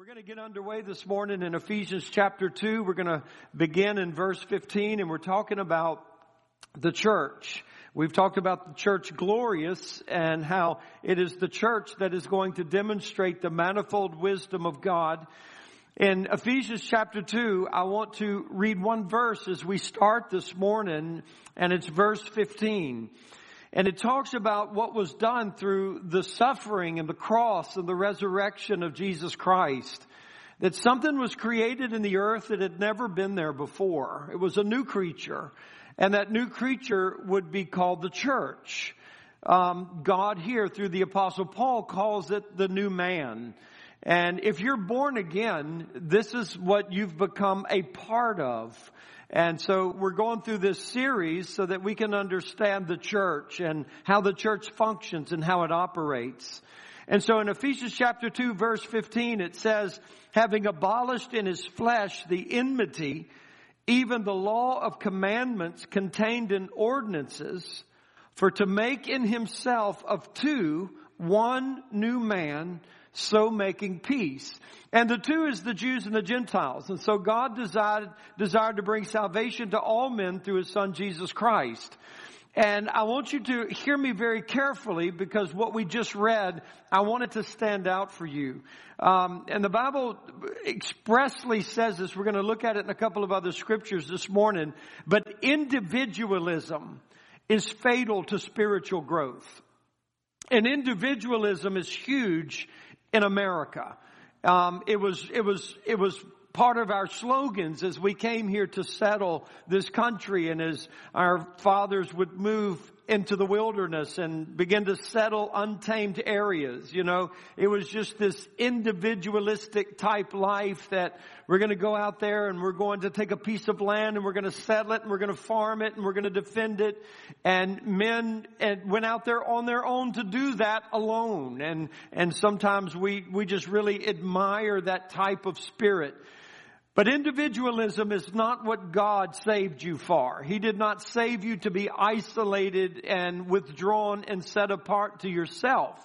We're going to get underway this morning in Ephesians chapter 2. We're going to begin in verse 15 and we're talking about the church. We've talked about the church glorious and how it is the church that is going to demonstrate the manifold wisdom of God. In Ephesians chapter 2, I want to read one verse as we start this morning and it's verse 15. And it talks about what was done through the suffering and the cross and the resurrection of Jesus Christ. That something was created in the earth that had never been there before. It was a new creature. And that new creature would be called the church. Um, God here through the apostle Paul calls it the new man. And if you're born again, this is what you've become a part of. And so we're going through this series so that we can understand the church and how the church functions and how it operates. And so in Ephesians chapter 2 verse 15 it says, having abolished in his flesh the enmity, even the law of commandments contained in ordinances, for to make in himself of two one new man, so making peace. And the two is the Jews and the Gentiles. And so God desired, desired to bring salvation to all men through his son Jesus Christ. And I want you to hear me very carefully because what we just read, I want it to stand out for you. Um, and the Bible expressly says this. We're going to look at it in a couple of other scriptures this morning. But individualism is fatal to spiritual growth. And individualism is huge in America. Um, it was it was it was part of our slogans as we came here to settle this country and as our fathers would move into the wilderness and begin to settle untamed areas. You know, it was just this individualistic type life that we're going to go out there and we're going to take a piece of land and we're going to settle it and we're going to farm it and we're going to defend it. And men went out there on their own to do that alone. And, and sometimes we, we just really admire that type of spirit. But individualism is not what God saved you for. He did not save you to be isolated and withdrawn and set apart to yourself.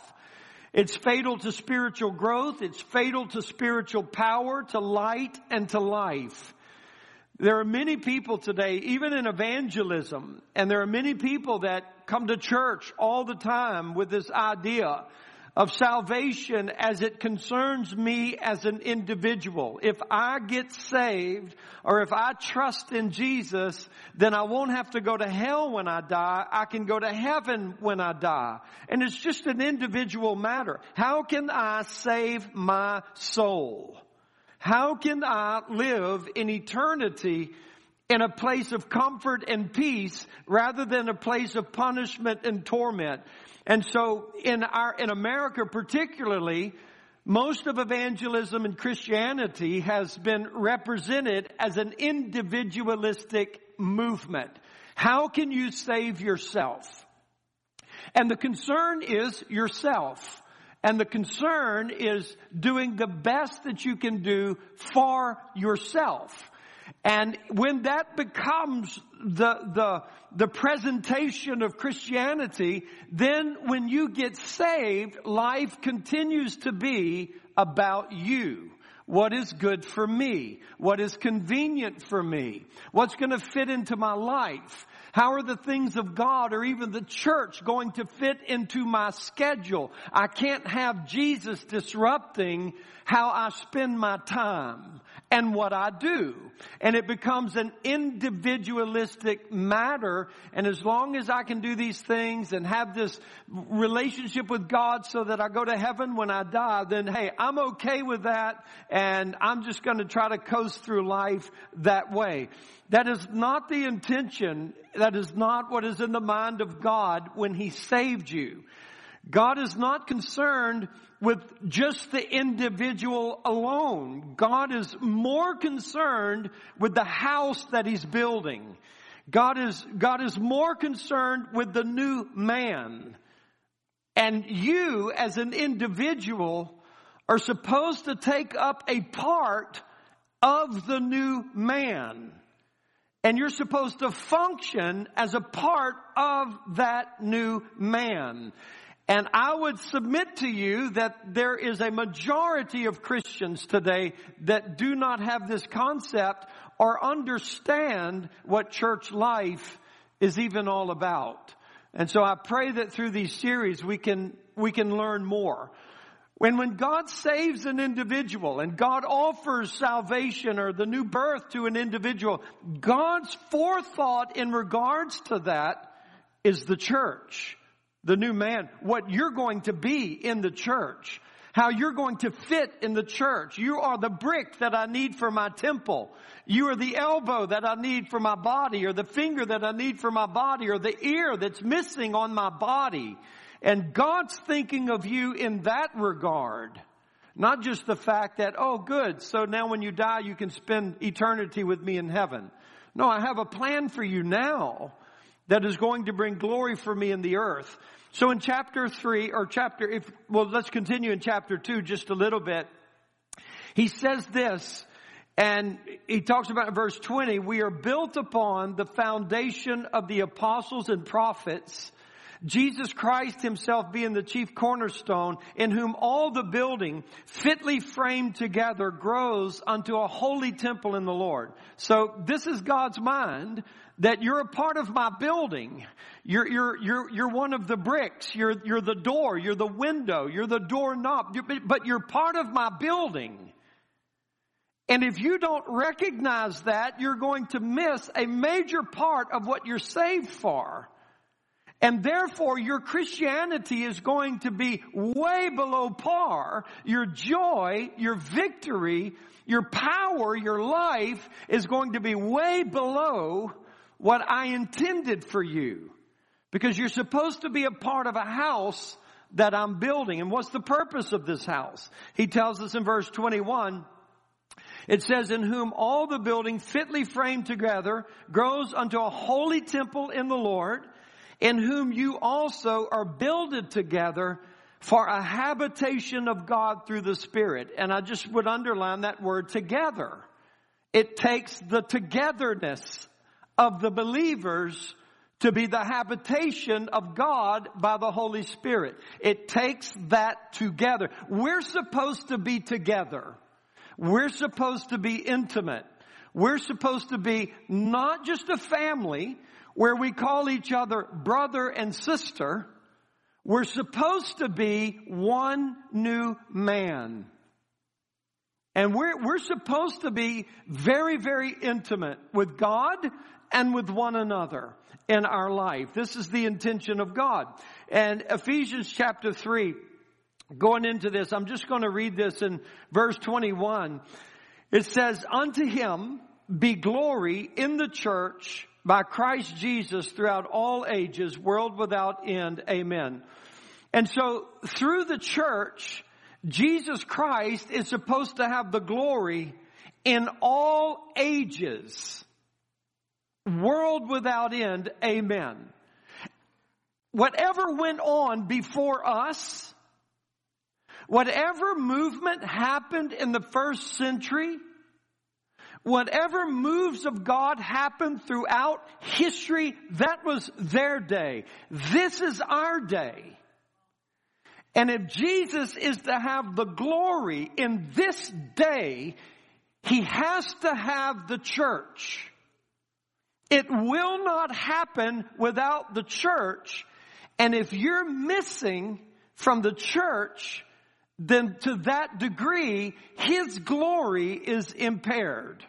It's fatal to spiritual growth. It's fatal to spiritual power, to light, and to life. There are many people today, even in evangelism, and there are many people that come to church all the time with this idea of salvation as it concerns me as an individual. If I get saved or if I trust in Jesus, then I won't have to go to hell when I die. I can go to heaven when I die. And it's just an individual matter. How can I save my soul? How can I live in eternity in a place of comfort and peace rather than a place of punishment and torment? And so in our, in America particularly, most of evangelism and Christianity has been represented as an individualistic movement. How can you save yourself? And the concern is yourself. And the concern is doing the best that you can do for yourself. And when that becomes the, the, the presentation of Christianity, then when you get saved, life continues to be about you. What is good for me? What is convenient for me? What's going to fit into my life? How are the things of God or even the church going to fit into my schedule? I can't have Jesus disrupting how I spend my time and what I do. And it becomes an individualistic matter. And as long as I can do these things and have this relationship with God so that I go to heaven when I die, then hey, I'm okay with that. And I'm just going to try to coast through life that way. That is not the intention. That is not what is in the mind of God when He saved you. God is not concerned with just the individual alone. God is more concerned with the house that He's building. God is, God is more concerned with the new man. And you as an individual are supposed to take up a part of the new man. And you're supposed to function as a part of that new man. And I would submit to you that there is a majority of Christians today that do not have this concept or understand what church life is even all about. And so I pray that through these series we can, we can learn more. When, when God saves an individual and God offers salvation or the new birth to an individual, God's forethought in regards to that is the church, the new man, what you're going to be in the church, how you're going to fit in the church. You are the brick that I need for my temple. You are the elbow that I need for my body or the finger that I need for my body or the ear that's missing on my body. And God's thinking of you in that regard. Not just the fact that, oh good, so now when you die you can spend eternity with me in heaven. No, I have a plan for you now that is going to bring glory for me in the earth. So in chapter three, or chapter, if, well let's continue in chapter two just a little bit. He says this, and he talks about in verse 20, we are built upon the foundation of the apostles and prophets, Jesus Christ himself being the chief cornerstone, in whom all the building fitly framed together grows unto a holy temple in the Lord. So this is God's mind that you're a part of my building. You're, you're, you're, you're one of the bricks. You're, you're the door. You're the window. You're the doorknob. But you're part of my building. And if you don't recognize that, you're going to miss a major part of what you're saved for. And therefore your Christianity is going to be way below par. Your joy, your victory, your power, your life is going to be way below what I intended for you. Because you're supposed to be a part of a house that I'm building. And what's the purpose of this house? He tells us in verse 21, it says, in whom all the building fitly framed together grows unto a holy temple in the Lord in whom you also are builded together for a habitation of God through the Spirit. And I just would underline that word together. It takes the togetherness of the believers to be the habitation of God by the Holy Spirit. It takes that together. We're supposed to be together. We're supposed to be intimate. We're supposed to be not just a family, where we call each other brother and sister, we're supposed to be one new man. And we're, we're supposed to be very, very intimate with God and with one another in our life. This is the intention of God. And Ephesians chapter 3, going into this, I'm just going to read this in verse 21. It says, Unto him be glory in the church by Christ Jesus throughout all ages, world without end. Amen. And so through the church, Jesus Christ is supposed to have the glory in all ages. World without end. Amen. Whatever went on before us, whatever movement happened in the first century, whatever moves of God happened throughout history, that was their day. This is our day. And if Jesus is to have the glory in this day, he has to have the church. It will not happen without the church. And if you're missing from the church, then to that degree, His glory is impaired.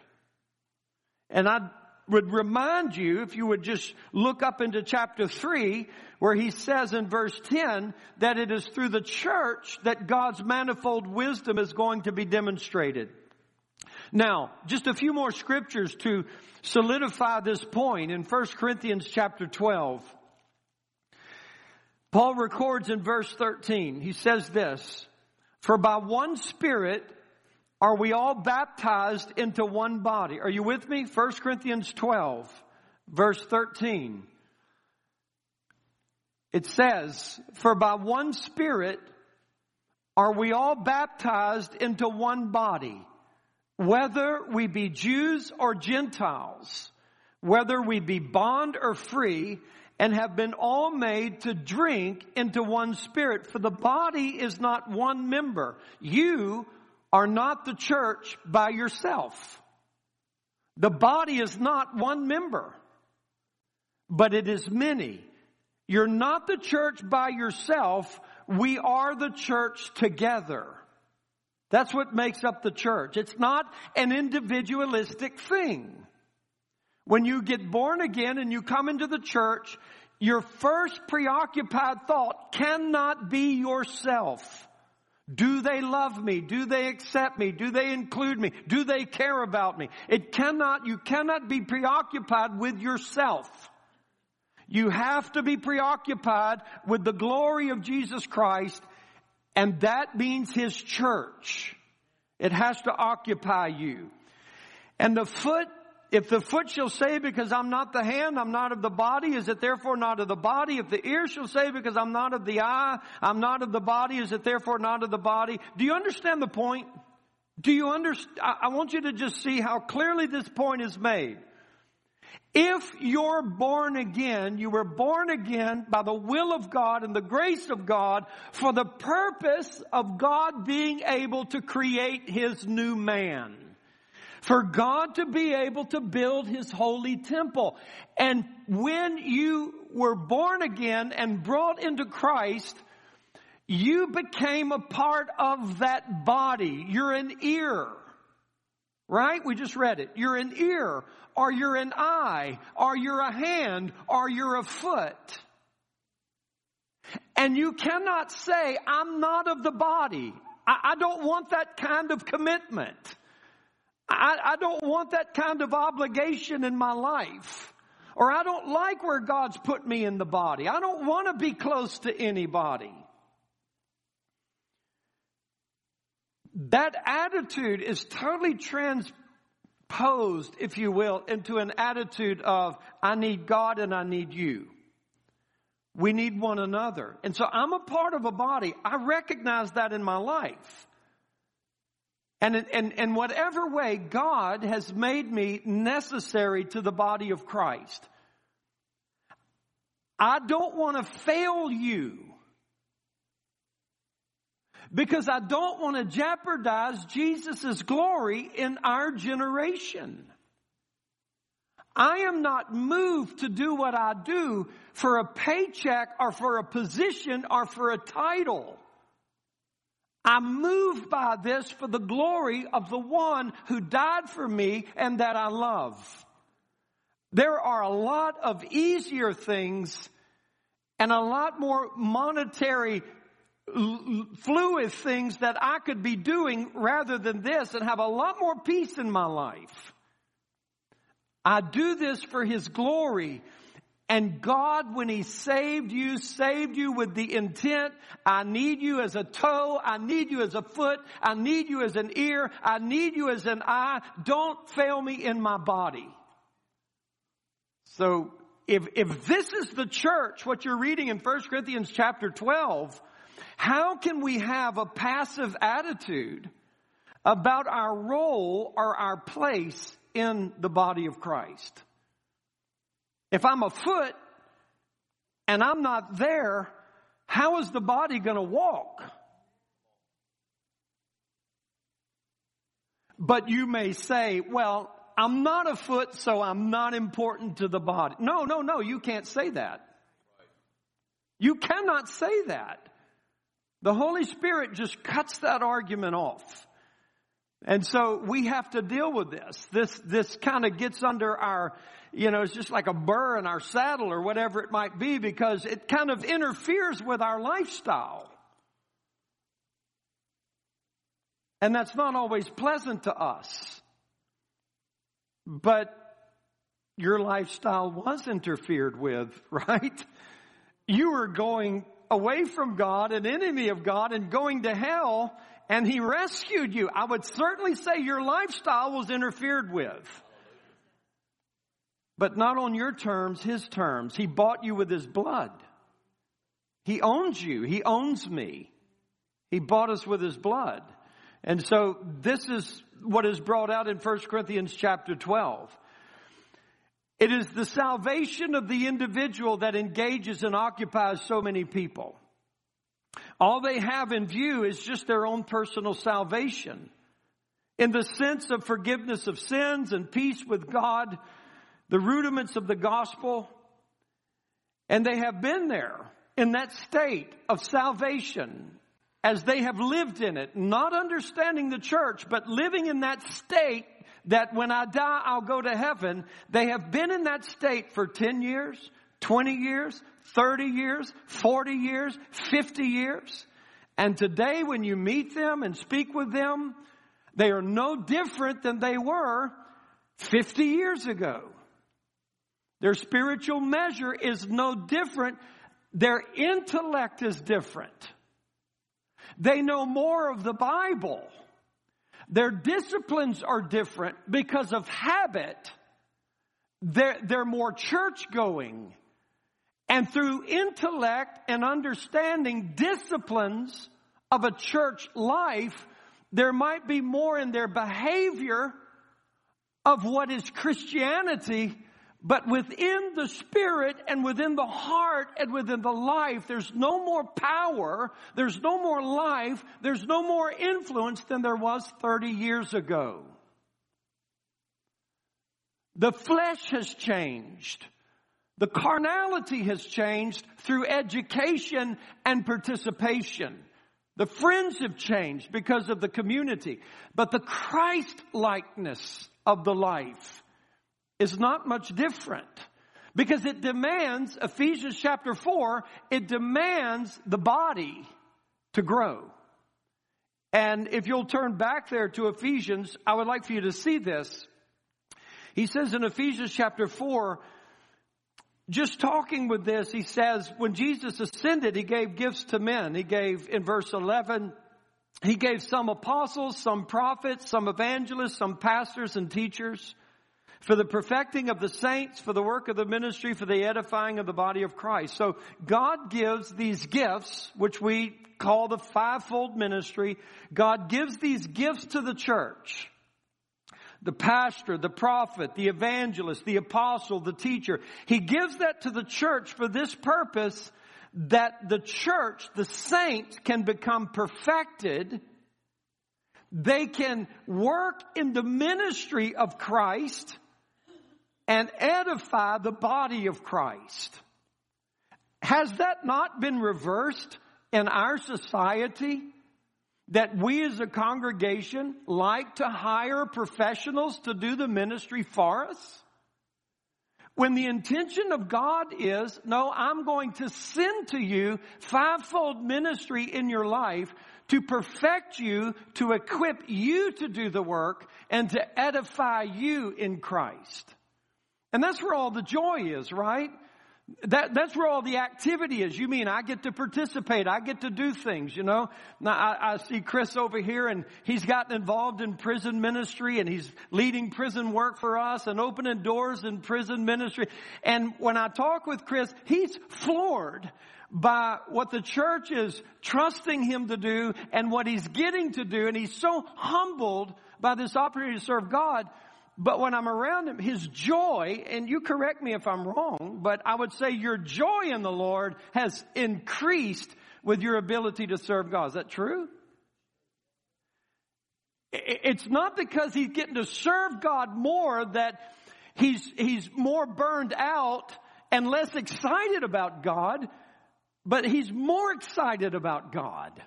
And I would remind you, if you would just look up into chapter 3, where he says in verse 10 that it is through the church that God's manifold wisdom is going to be demonstrated. Now, just a few more scriptures to solidify this point in 1 Corinthians chapter 12. Paul records in verse 13, he says this, For by one Spirit are we all baptized into one body? Are you with me? 1 Corinthians 12, verse 13. It says, For by one Spirit are we all baptized into one body, whether we be Jews or Gentiles, whether we be bond or free, and have been all made to drink into one spirit. For the body is not one member. You are not the church by yourself. The body is not one member, but it is many. You're not the church by yourself. We are the church together. That's what makes up the church. It's not an individualistic thing. When you get born again and you come into the church, your first preoccupied thought cannot be yourself. Do they love me? Do they accept me? Do they include me? Do they care about me? It cannot, you cannot be preoccupied with yourself. You have to be preoccupied with the glory of Jesus Christ, and that means His church. It has to occupy you. And the foot if the foot shall say, because I'm not the hand, I'm not of the body, is it therefore not of the body? If the ear shall say, because I'm not of the eye, I'm not of the body, is it therefore not of the body? Do you understand the point? Do you understand? I want you to just see how clearly this point is made. If you're born again, you were born again by the will of God and the grace of God for the purpose of God being able to create His new man for God to be able to build His holy temple. And when you were born again and brought into Christ, you became a part of that body. You're an ear. Right? We just read it. You're an ear, or you're an eye, or you're a hand, or you're a foot. And you cannot say, I'm not of the body. I, I don't want that kind of commitment. I, I don't want that kind of obligation in my life. Or I don't like where God's put me in the body. I don't want to be close to anybody. That attitude is totally transposed, if you will, into an attitude of, I need God and I need you. We need one another. And so I'm a part of a body. I recognize that in my life. And in, in, whatever way, God has made me necessary to the body of Christ. I don't want to fail you because I don't want to jeopardize Jesus' glory in our generation. I am not moved to do what I do for a paycheck or for a position or for a title. I'm moved by this for the glory of the one who died for me and that I love. There are a lot of easier things and a lot more monetary fluid things that I could be doing rather than this and have a lot more peace in my life. I do this for His glory and God, when He saved you, saved you with the intent, I need you as a toe, I need you as a foot, I need you as an ear, I need you as an eye. Don't fail me in my body. So, if, if this is the church, what you're reading in 1 Corinthians chapter 12, how can we have a passive attitude about our role or our place in the body of Christ? If I'm a foot and I'm not there, how is the body going to walk? But you may say, well, I'm not a foot, so I'm not important to the body. No, no, no, you can't say that. You cannot say that. The Holy Spirit just cuts that argument off. And so we have to deal with this. This, this kind of gets under our, you know, it's just like a burr in our saddle or whatever it might be because it kind of interferes with our lifestyle. And that's not always pleasant to us. But your lifestyle was interfered with, right? You were going away from God, an enemy of God, and going to hell and he rescued you. I would certainly say your lifestyle was interfered with. But not on your terms, his terms. He bought you with his blood. He owns you. He owns me. He bought us with his blood. And so this is what is brought out in 1 Corinthians chapter 12. It is the salvation of the individual that engages and occupies so many people. All they have in view is just their own personal salvation. In the sense of forgiveness of sins and peace with God, the rudiments of the gospel, and they have been there in that state of salvation as they have lived in it, not understanding the church, but living in that state that when I die, I'll go to heaven. They have been in that state for 10 years, 20 years, 30 years, 40 years, 50 years. And today when you meet them and speak with them, they are no different than they were 50 years ago. Their spiritual measure is no different. Their intellect is different. They know more of the Bible. Their disciplines are different because of habit. They're, they're more church going. And through intellect and understanding disciplines of a church life, there might be more in their behavior of what is Christianity but within the spirit and within the heart and within the life, there's no more power, there's no more life, there's no more influence than there was 30 years ago. The flesh has changed. The carnality has changed through education and participation. The friends have changed because of the community. But the Christ likeness of the life is not much different because it demands, Ephesians chapter 4, it demands the body to grow. And if you'll turn back there to Ephesians, I would like for you to see this. He says in Ephesians chapter 4, just talking with this, he says, when Jesus ascended, he gave gifts to men. He gave, in verse 11, he gave some apostles, some prophets, some evangelists, some pastors and teachers for the perfecting of the saints, for the work of the ministry, for the edifying of the body of Christ. So God gives these gifts, which we call the fivefold ministry. God gives these gifts to the church. The pastor, the prophet, the evangelist, the apostle, the teacher. He gives that to the church for this purpose that the church, the saints can become perfected. They can work in the ministry of Christ and edify the body of Christ. Has that not been reversed in our society? That we as a congregation like to hire professionals to do the ministry for us? When the intention of God is, no, I'm going to send to you fivefold ministry in your life to perfect you, to equip you to do the work, and to edify you in Christ. And that's where all the joy is, right? That, that's where all the activity is. You mean I get to participate. I get to do things, you know. Now I, I, see Chris over here and he's gotten involved in prison ministry and he's leading prison work for us and opening doors in prison ministry. And when I talk with Chris, he's floored by what the church is trusting him to do and what he's getting to do. And he's so humbled by this opportunity to serve God but when I'm around him, his joy, and you correct me if I'm wrong, but I would say your joy in the Lord has increased with your ability to serve God. Is that true? It's not because he's getting to serve God more that he's, he's more burned out and less excited about God, but he's more excited about God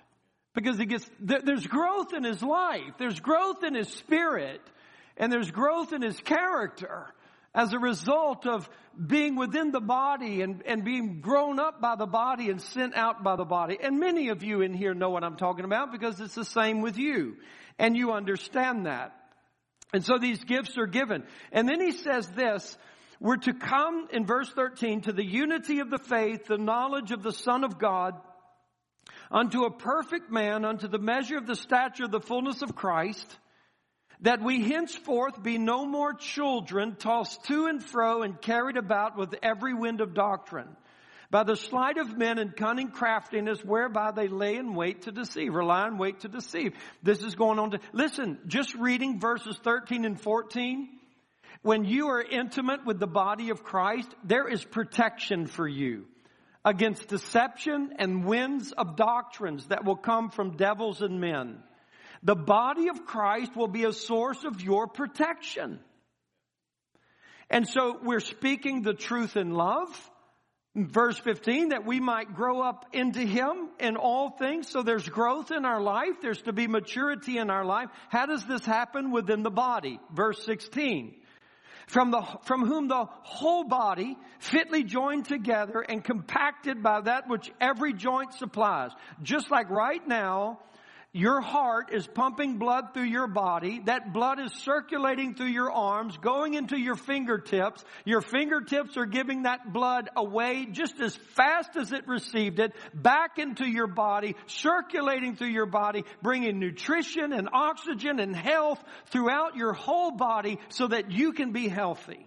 because he gets, there's growth in his life. There's growth in his spirit and there's growth in his character as a result of being within the body and, and being grown up by the body and sent out by the body. And many of you in here know what I'm talking about because it's the same with you. And you understand that. And so these gifts are given. And then he says this, we're to come in verse 13 to the unity of the faith, the knowledge of the Son of God, unto a perfect man, unto the measure of the stature of the fullness of Christ, that we henceforth be no more children tossed to and fro and carried about with every wind of doctrine by the sleight of men and cunning craftiness whereby they lay in wait to deceive, rely in wait to deceive. This is going on to, listen, just reading verses 13 and 14, When you are intimate with the body of Christ, there is protection for you against deception and winds of doctrines that will come from devils and men. The body of Christ will be a source of your protection. And so we're speaking the truth in love. Verse 15, that we might grow up into Him in all things. So there's growth in our life. There's to be maturity in our life. How does this happen within the body? Verse 16 from, the, from whom the whole body, fitly joined together and compacted by that which every joint supplies. Just like right now, your heart is pumping blood through your body. That blood is circulating through your arms, going into your fingertips. Your fingertips are giving that blood away just as fast as it received it, back into your body, circulating through your body, bringing nutrition and oxygen and health throughout your whole body so that you can be healthy.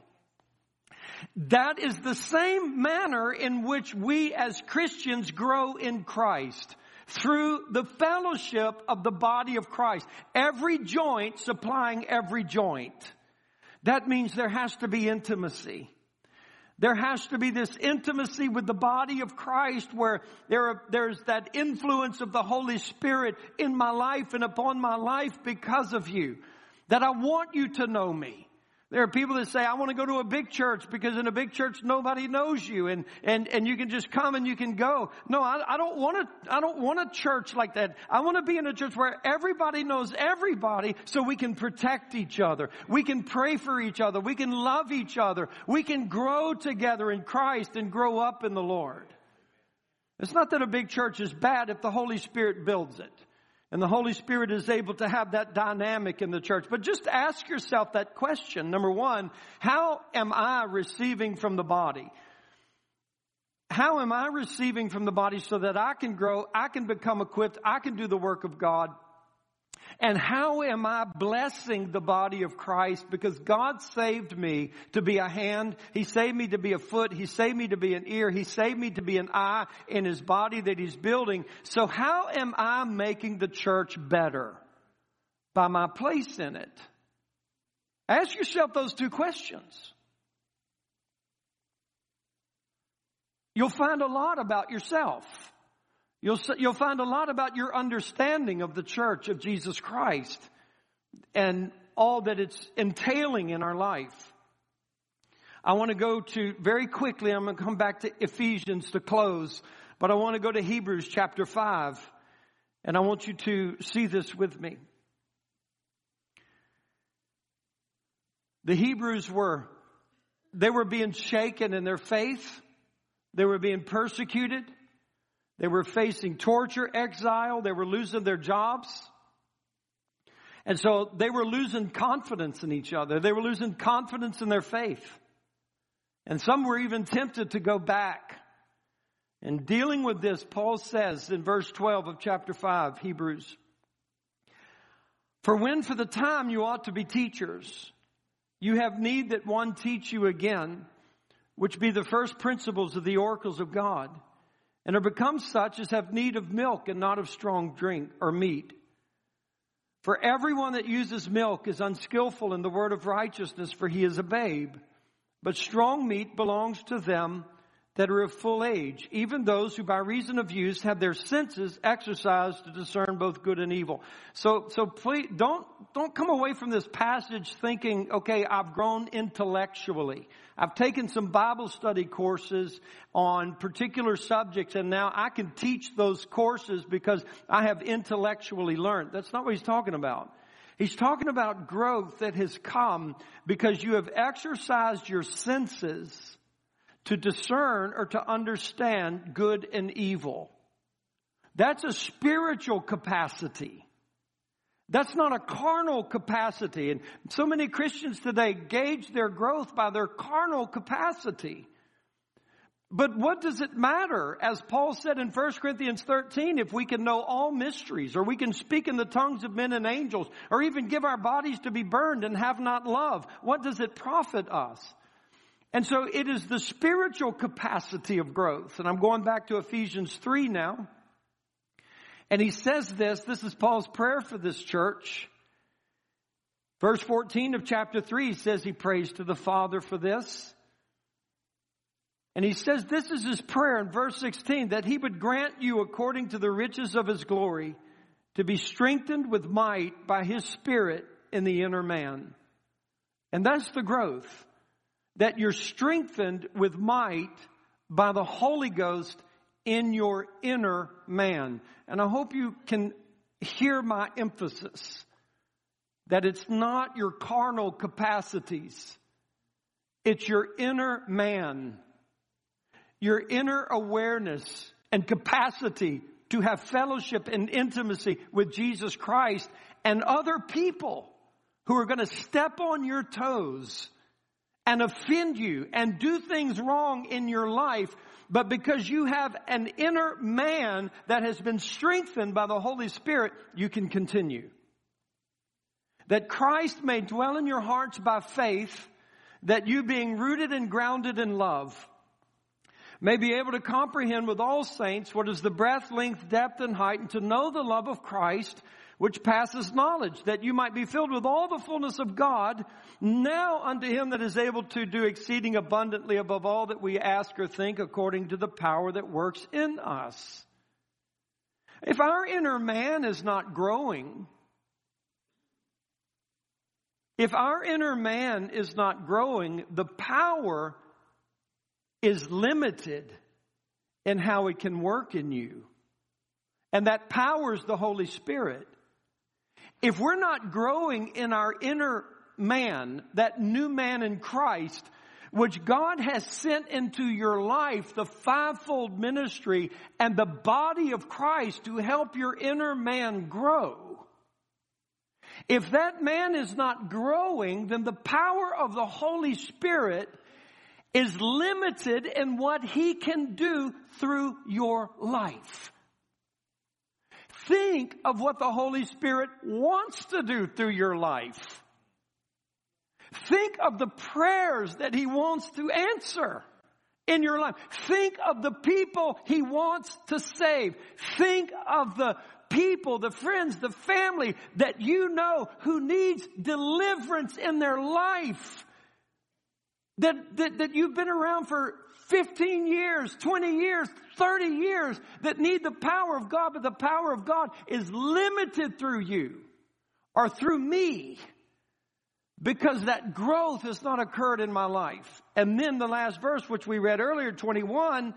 That is the same manner in which we as Christians grow in Christ through the fellowship of the body of Christ. Every joint supplying every joint. That means there has to be intimacy. There has to be this intimacy with the body of Christ where there are, there's that influence of the Holy Spirit in my life and upon my life because of you. That I want you to know me. There are people that say, I want to go to a big church because in a big church nobody knows you and, and, and you can just come and you can go. No, I, I don't want to, I don't want a church like that. I want to be in a church where everybody knows everybody so we can protect each other. We can pray for each other. We can love each other. We can grow together in Christ and grow up in the Lord. It's not that a big church is bad if the Holy Spirit builds it. And the Holy Spirit is able to have that dynamic in the church. But just ask yourself that question. Number one, how am I receiving from the body? How am I receiving from the body so that I can grow, I can become equipped, I can do the work of God, and how am I blessing the body of Christ? Because God saved me to be a hand. He saved me to be a foot. He saved me to be an ear. He saved me to be an eye in His body that He's building. So how am I making the church better? By my place in it. Ask yourself those two questions. You'll find a lot about yourself. You'll, you'll find a lot about your understanding of the church of Jesus Christ and all that it's entailing in our life. I want to go to very quickly, I'm going to come back to Ephesians to close, but I want to go to Hebrews chapter 5, and I want you to see this with me. The Hebrews were, they were being shaken in their faith. They were being persecuted. They were facing torture, exile. They were losing their jobs. And so they were losing confidence in each other. They were losing confidence in their faith. And some were even tempted to go back. And dealing with this, Paul says in verse 12 of chapter 5, Hebrews, For when for the time you ought to be teachers, you have need that one teach you again, which be the first principles of the oracles of God and are become such as have need of milk and not of strong drink or meat. For everyone that uses milk is unskillful in the word of righteousness, for he is a babe. But strong meat belongs to them that are of full age, even those who by reason of use have their senses exercised to discern both good and evil. So, so please don't, don't come away from this passage thinking, okay, I've grown intellectually. I've taken some Bible study courses on particular subjects and now I can teach those courses because I have intellectually learned. That's not what he's talking about. He's talking about growth that has come because you have exercised your senses to discern or to understand good and evil. That's a spiritual capacity. That's not a carnal capacity. And so many Christians today gauge their growth by their carnal capacity. But what does it matter? As Paul said in 1 Corinthians 13, if we can know all mysteries, or we can speak in the tongues of men and angels, or even give our bodies to be burned and have not love, what does it profit us? And so it is the spiritual capacity of growth. And I'm going back to Ephesians 3 now. And he says this, this is Paul's prayer for this church. Verse 14 of chapter 3 he says he prays to the Father for this. And he says this is his prayer in verse 16 that he would grant you according to the riches of his glory to be strengthened with might by his spirit in the inner man. And that's the growth. That you're strengthened with might by the Holy Ghost in your inner man. And I hope you can hear my emphasis that it's not your carnal capacities. It's your inner man your inner awareness and capacity to have fellowship and intimacy with Jesus Christ and other people who are going to step on your toes and offend you and do things wrong in your life, but because you have an inner man that has been strengthened by the Holy Spirit, you can continue. That Christ may dwell in your hearts by faith, that you being rooted and grounded in love, may be able to comprehend with all saints what is the breadth, length, depth, and height, and to know the love of Christ, which passes knowledge, that you might be filled with all the fullness of God, now unto him that is able to do exceeding abundantly above all that we ask or think, according to the power that works in us. If our inner man is not growing, if our inner man is not growing, the power is limited in how it can work in you. And that powers the Holy Spirit. If we're not growing in our inner man, that new man in Christ, which God has sent into your life, the fivefold ministry and the body of Christ to help your inner man grow. If that man is not growing, then the power of the Holy Spirit is limited in what he can do through your life. Think of what the Holy Spirit wants to do through your life. Think of the prayers that he wants to answer in your life. Think of the people he wants to save. Think of the people, the friends, the family that you know who needs deliverance in their life. That, that, that you've been around for 15 years, 20 years, 30 years that need the power of God, but the power of God is limited through you or through me because that growth has not occurred in my life. And then the last verse, which we read earlier, 21,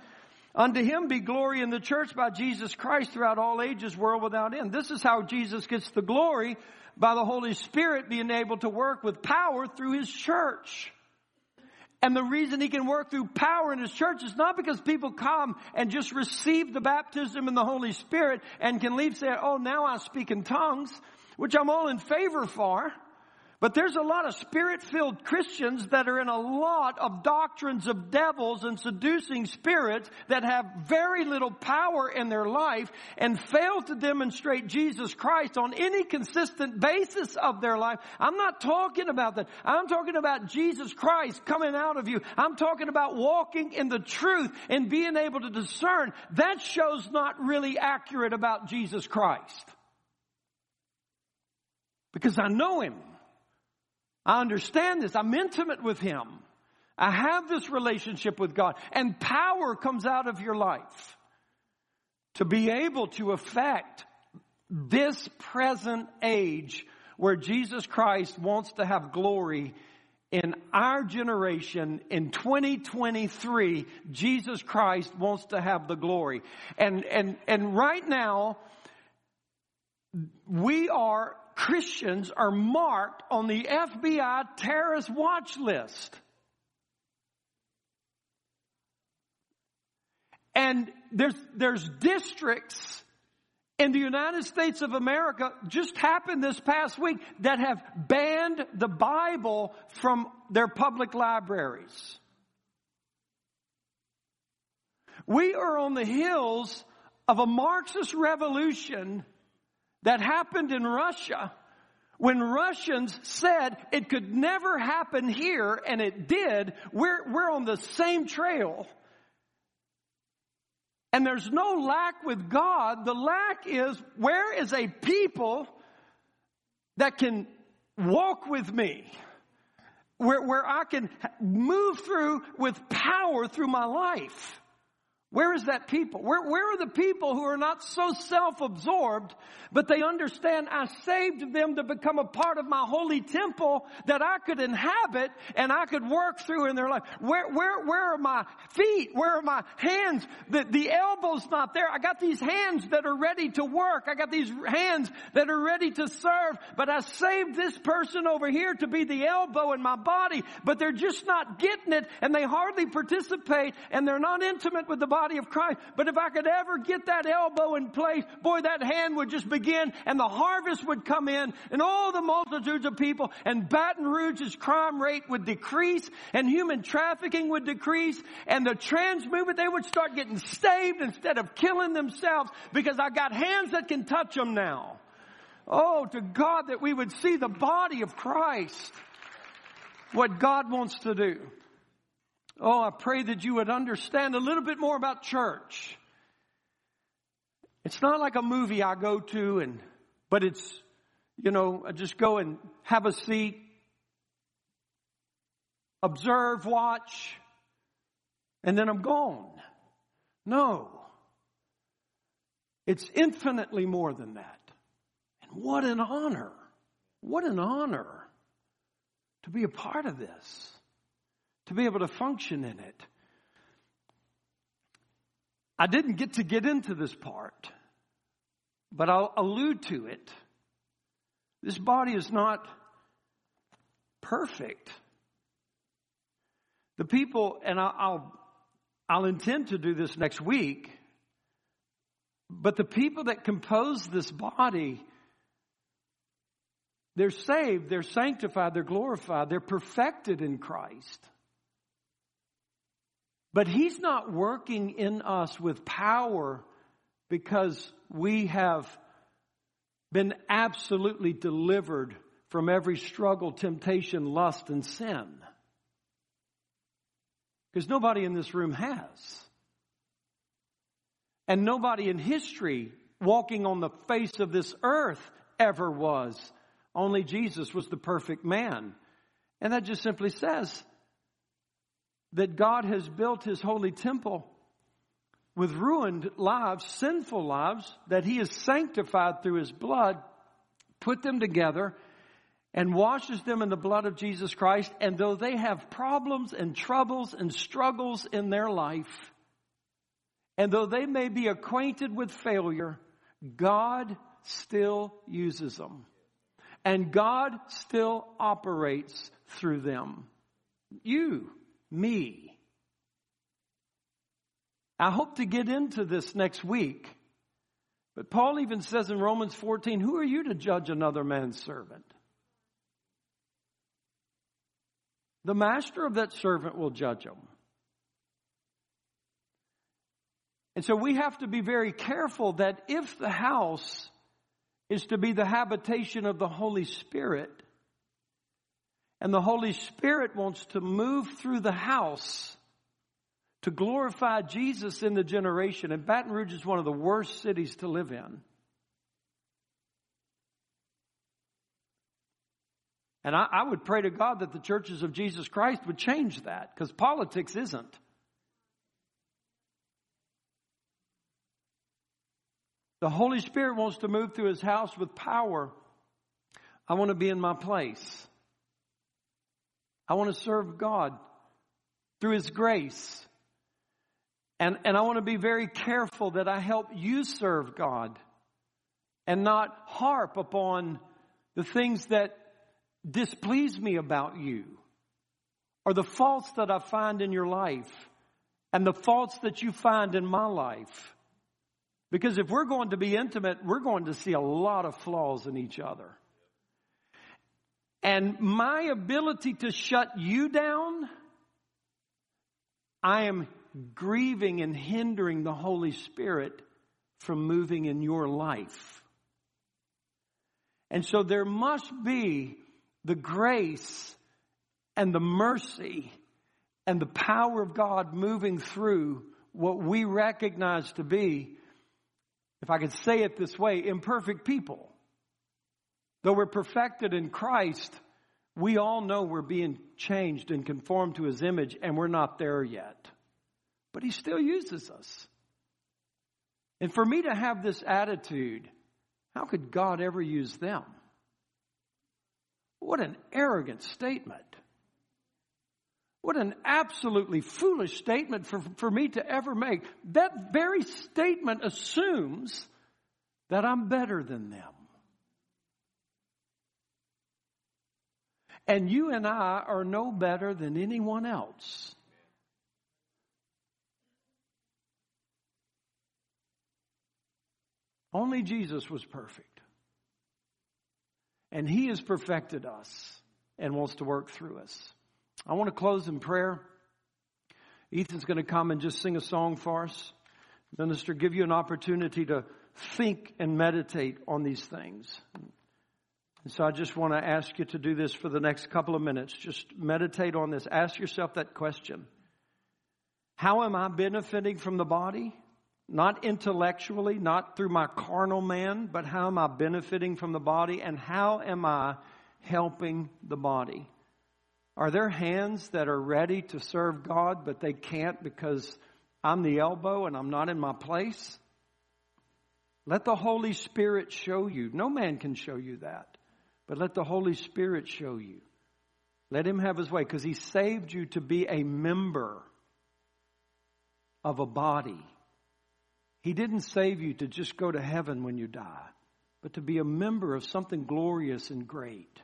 unto him be glory in the church by Jesus Christ throughout all ages, world without end. This is how Jesus gets the glory by the Holy Spirit being able to work with power through his church. And the reason he can work through power in his church is not because people come and just receive the baptism in the Holy Spirit and can leave saying, oh, now I speak in tongues, which I'm all in favor for. But there's a lot of spirit-filled Christians that are in a lot of doctrines of devils and seducing spirits that have very little power in their life and fail to demonstrate Jesus Christ on any consistent basis of their life. I'm not talking about that. I'm talking about Jesus Christ coming out of you. I'm talking about walking in the truth and being able to discern. That shows not really accurate about Jesus Christ. Because I know Him. I understand this. I'm intimate with Him. I have this relationship with God and power comes out of your life to be able to affect this present age where Jesus Christ wants to have glory in our generation in 2023 Jesus Christ wants to have the glory and and and right now we are Christians are marked on the FBI terrorist watch list. And there's, there's districts in the United States of America just happened this past week that have banned the Bible from their public libraries. We are on the hills of a Marxist revolution that happened in Russia when Russians said it could never happen here and it did, we're, we're on the same trail. And there's no lack with God. The lack is where is a people that can walk with me. Where, where I can move through with power through my life. Where is that people? Where, where are the people who are not so self-absorbed, but they understand I saved them to become a part of my holy temple that I could inhabit and I could work through in their life? Where, where, where are my feet? Where are my hands? The, the elbow's not there. I got these hands that are ready to work. I got these hands that are ready to serve, but I saved this person over here to be the elbow in my body, but they're just not getting it and they hardly participate and they're not intimate with the body of Christ. But if I could ever get that elbow in place, boy, that hand would just begin and the harvest would come in and all the multitudes of people and Baton Rouge's crime rate would decrease and human trafficking would decrease and the trans movement, they would start getting saved instead of killing themselves because I got hands that can touch them now. Oh, to God that we would see the body of Christ. What God wants to do. Oh, I pray that you would understand a little bit more about church. It's not like a movie I go to and, but it's, you know, I just go and have a seat, observe, watch, and then I'm gone. No. It's infinitely more than that. And what an honor. What an honor to be a part of this to be able to function in it. I didn't get to get into this part, but I'll allude to it. This body is not perfect. The people, and I'll, I'll intend to do this next week, but the people that compose this body, they're saved, they're sanctified, they're glorified, they're perfected in Christ. But He's not working in us with power because we have been absolutely delivered from every struggle, temptation, lust, and sin. Because nobody in this room has. And nobody in history walking on the face of this earth ever was. Only Jesus was the perfect man. And that just simply says that God has built his holy temple with ruined lives, sinful lives, that he has sanctified through his blood, put them together, and washes them in the blood of Jesus Christ. And though they have problems and troubles and struggles in their life, and though they may be acquainted with failure, God still uses them. And God still operates through them. You me. I hope to get into this next week. But Paul even says in Romans 14, who are you to judge another man's servant? The master of that servant will judge him. And so we have to be very careful that if the house is to be the habitation of the Holy Spirit, and the Holy Spirit wants to move through the house to glorify Jesus in the generation. And Baton Rouge is one of the worst cities to live in. And I, I would pray to God that the churches of Jesus Christ would change that because politics isn't. The Holy Spirit wants to move through his house with power. I want to be in my place. I want to serve God through His grace. And, and I want to be very careful that I help you serve God and not harp upon the things that displease me about you or the faults that I find in your life and the faults that you find in my life. Because if we're going to be intimate, we're going to see a lot of flaws in each other. And my ability to shut you down, I am grieving and hindering the Holy Spirit from moving in your life. And so there must be the grace and the mercy and the power of God moving through what we recognize to be, if I could say it this way, imperfect people. Though we're perfected in Christ, we all know we're being changed and conformed to his image, and we're not there yet. But he still uses us. And for me to have this attitude, how could God ever use them? What an arrogant statement. What an absolutely foolish statement for, for me to ever make. That very statement assumes that I'm better than them. And you and I are no better than anyone else. Only Jesus was perfect. And He has perfected us and wants to work through us. I want to close in prayer. Ethan's going to come and just sing a song for us. Minister, give you an opportunity to think and meditate on these things. And so I just want to ask you to do this for the next couple of minutes. Just meditate on this. Ask yourself that question. How am I benefiting from the body? Not intellectually, not through my carnal man, but how am I benefiting from the body and how am I helping the body? Are there hands that are ready to serve God, but they can't because I'm the elbow and I'm not in my place? Let the Holy Spirit show you. No man can show you that, but let the Holy Spirit show you. Let Him have His way because He saved you to be a member of a body. He didn't save you to just go to heaven when you die, but to be a member of something glorious and great.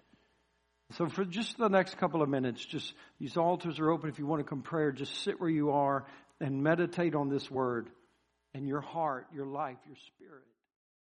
So for just the next couple of minutes, just these altars are open. If you want to come prayer, just sit where you are and meditate on this word and your heart, your life, your spirit.